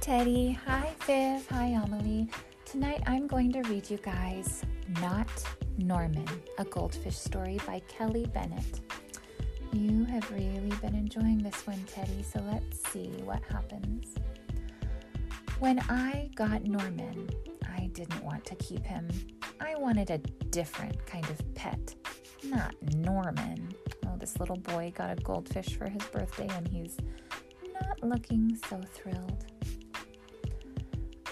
Teddy. Hi, Viv. Hi, Amelie. Tonight I'm going to read you guys Not Norman, a goldfish story by Kelly Bennett. You have really been enjoying this one, Teddy, so let's see what happens. When I got Norman, I didn't want to keep him. I wanted a different kind of pet, not Norman. Oh, this little boy got a goldfish for his birthday and he's not looking so thrilled.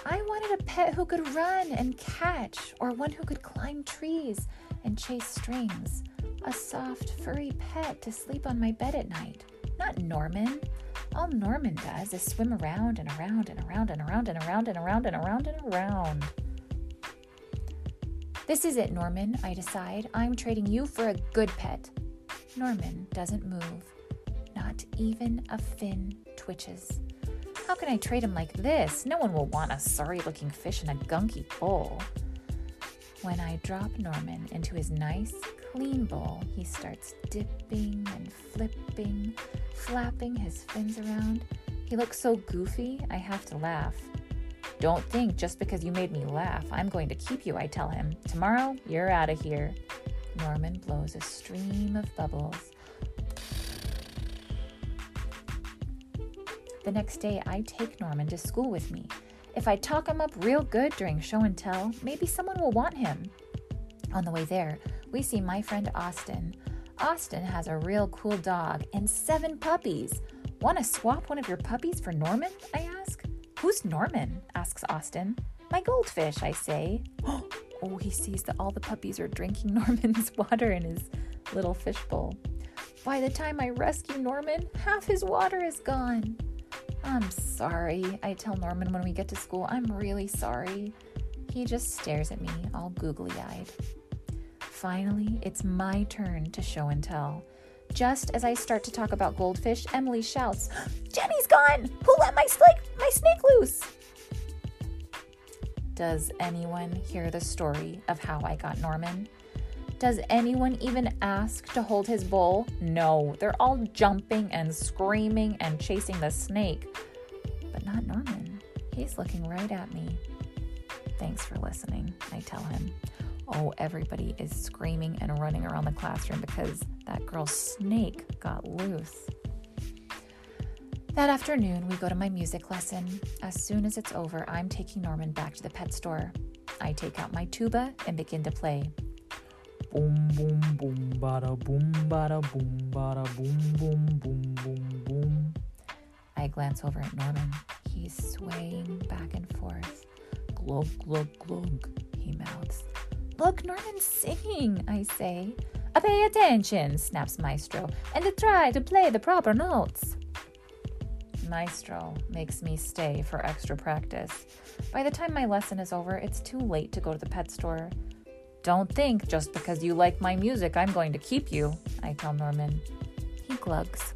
I wanted a pet who could run and catch, or one who could climb trees and chase strings. A soft, furry pet to sleep on my bed at night. Not Norman. All Norman does is swim around and around and around and around and around and around and around and around. This is it, Norman, I decide. I'm trading you for a good pet. Norman doesn't move. Not even a fin twitches. How can I trade him like this? No one will want a sorry looking fish in a gunky bowl. When I drop Norman into his nice, clean bowl, he starts dipping and flipping, flapping his fins around. He looks so goofy, I have to laugh. Don't think just because you made me laugh, I'm going to keep you, I tell him. Tomorrow, you're out of here. Norman blows a stream of bubbles. The next day, I take Norman to school with me. If I talk him up real good during show and tell, maybe someone will want him. On the way there, we see my friend Austin. Austin has a real cool dog and seven puppies. Want to swap one of your puppies for Norman? I ask. Who's Norman? asks Austin. My goldfish, I say. Oh, he sees that all the puppies are drinking Norman's water in his little fishbowl. By the time I rescue Norman, half his water is gone. I'm sorry, I tell Norman when we get to school. I'm really sorry. He just stares at me, all googly eyed. Finally, it's my turn to show and tell. Just as I start to talk about goldfish, Emily shouts, Jenny's gone! Who let my snake, my snake loose? Does anyone hear the story of how I got Norman? Does anyone even ask to hold his bowl? No, they're all jumping and screaming and chasing the snake. But not Norman. He's looking right at me. Thanks for listening, I tell him. Oh, everybody is screaming and running around the classroom because that girl's snake got loose. That afternoon, we go to my music lesson. As soon as it's over, I'm taking Norman back to the pet store. I take out my tuba and begin to play. Boom, boom, boom, bada, boom, bada, boom, bada, boom, boom, boom, boom, boom. I glance over at Norman. He's swaying back and forth. Glug, glug, glug, he mouths. Look, Norman's singing, I say. I pay attention, snaps Maestro, and try to play the proper notes. Maestro makes me stay for extra practice. By the time my lesson is over, it's too late to go to the pet store. Don't think just because you like my music, I'm going to keep you, I tell Norman. He glugs.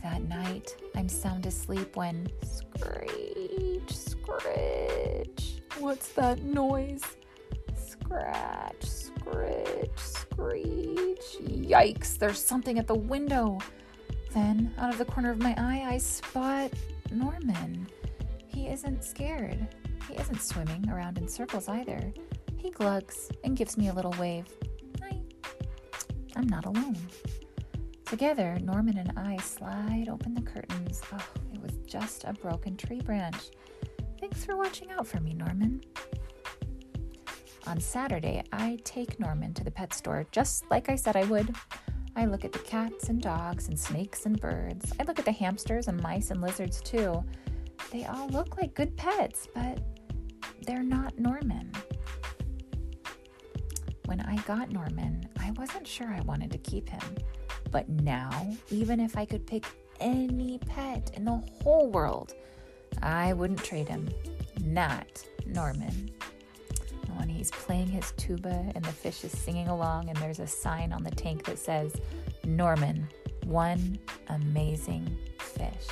That night, I'm sound asleep when screech, screech. What's that noise? Scratch, scritch, screech. Yikes, there's something at the window. Then, out of the corner of my eye, I spot Norman. He isn't scared. He isn't swimming around in circles either. He glugs and gives me a little wave. Hi. I'm not alone. Together, Norman and I slide open the curtains. Oh, it was just a broken tree branch. Thanks for watching out for me, Norman. On Saturday, I take Norman to the pet store just like I said I would. I look at the cats and dogs and snakes and birds. I look at the hamsters and mice and lizards too. They all look like good pets, but they're not Norman. When I got Norman, I wasn't sure I wanted to keep him. But now, even if I could pick any pet in the whole world, I wouldn't trade him. Not Norman. When he's playing his tuba and the fish is singing along, and there's a sign on the tank that says, Norman, one amazing fish.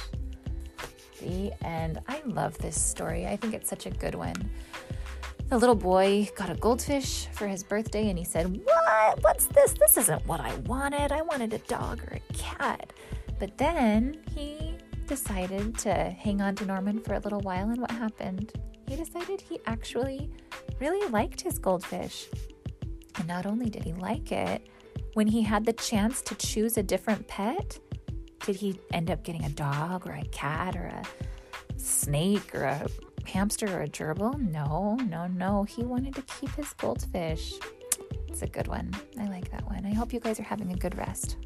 End. I love this story. I think it's such a good one. The little boy got a goldfish for his birthday and he said, What? What's this? This isn't what I wanted. I wanted a dog or a cat. But then he decided to hang on to Norman for a little while, and what happened? He decided he actually really liked his goldfish. And not only did he like it, when he had the chance to choose a different pet, did he end up getting a dog or a cat or a snake or a hamster or a gerbil? No, no, no. He wanted to keep his goldfish. It's a good one. I like that one. I hope you guys are having a good rest.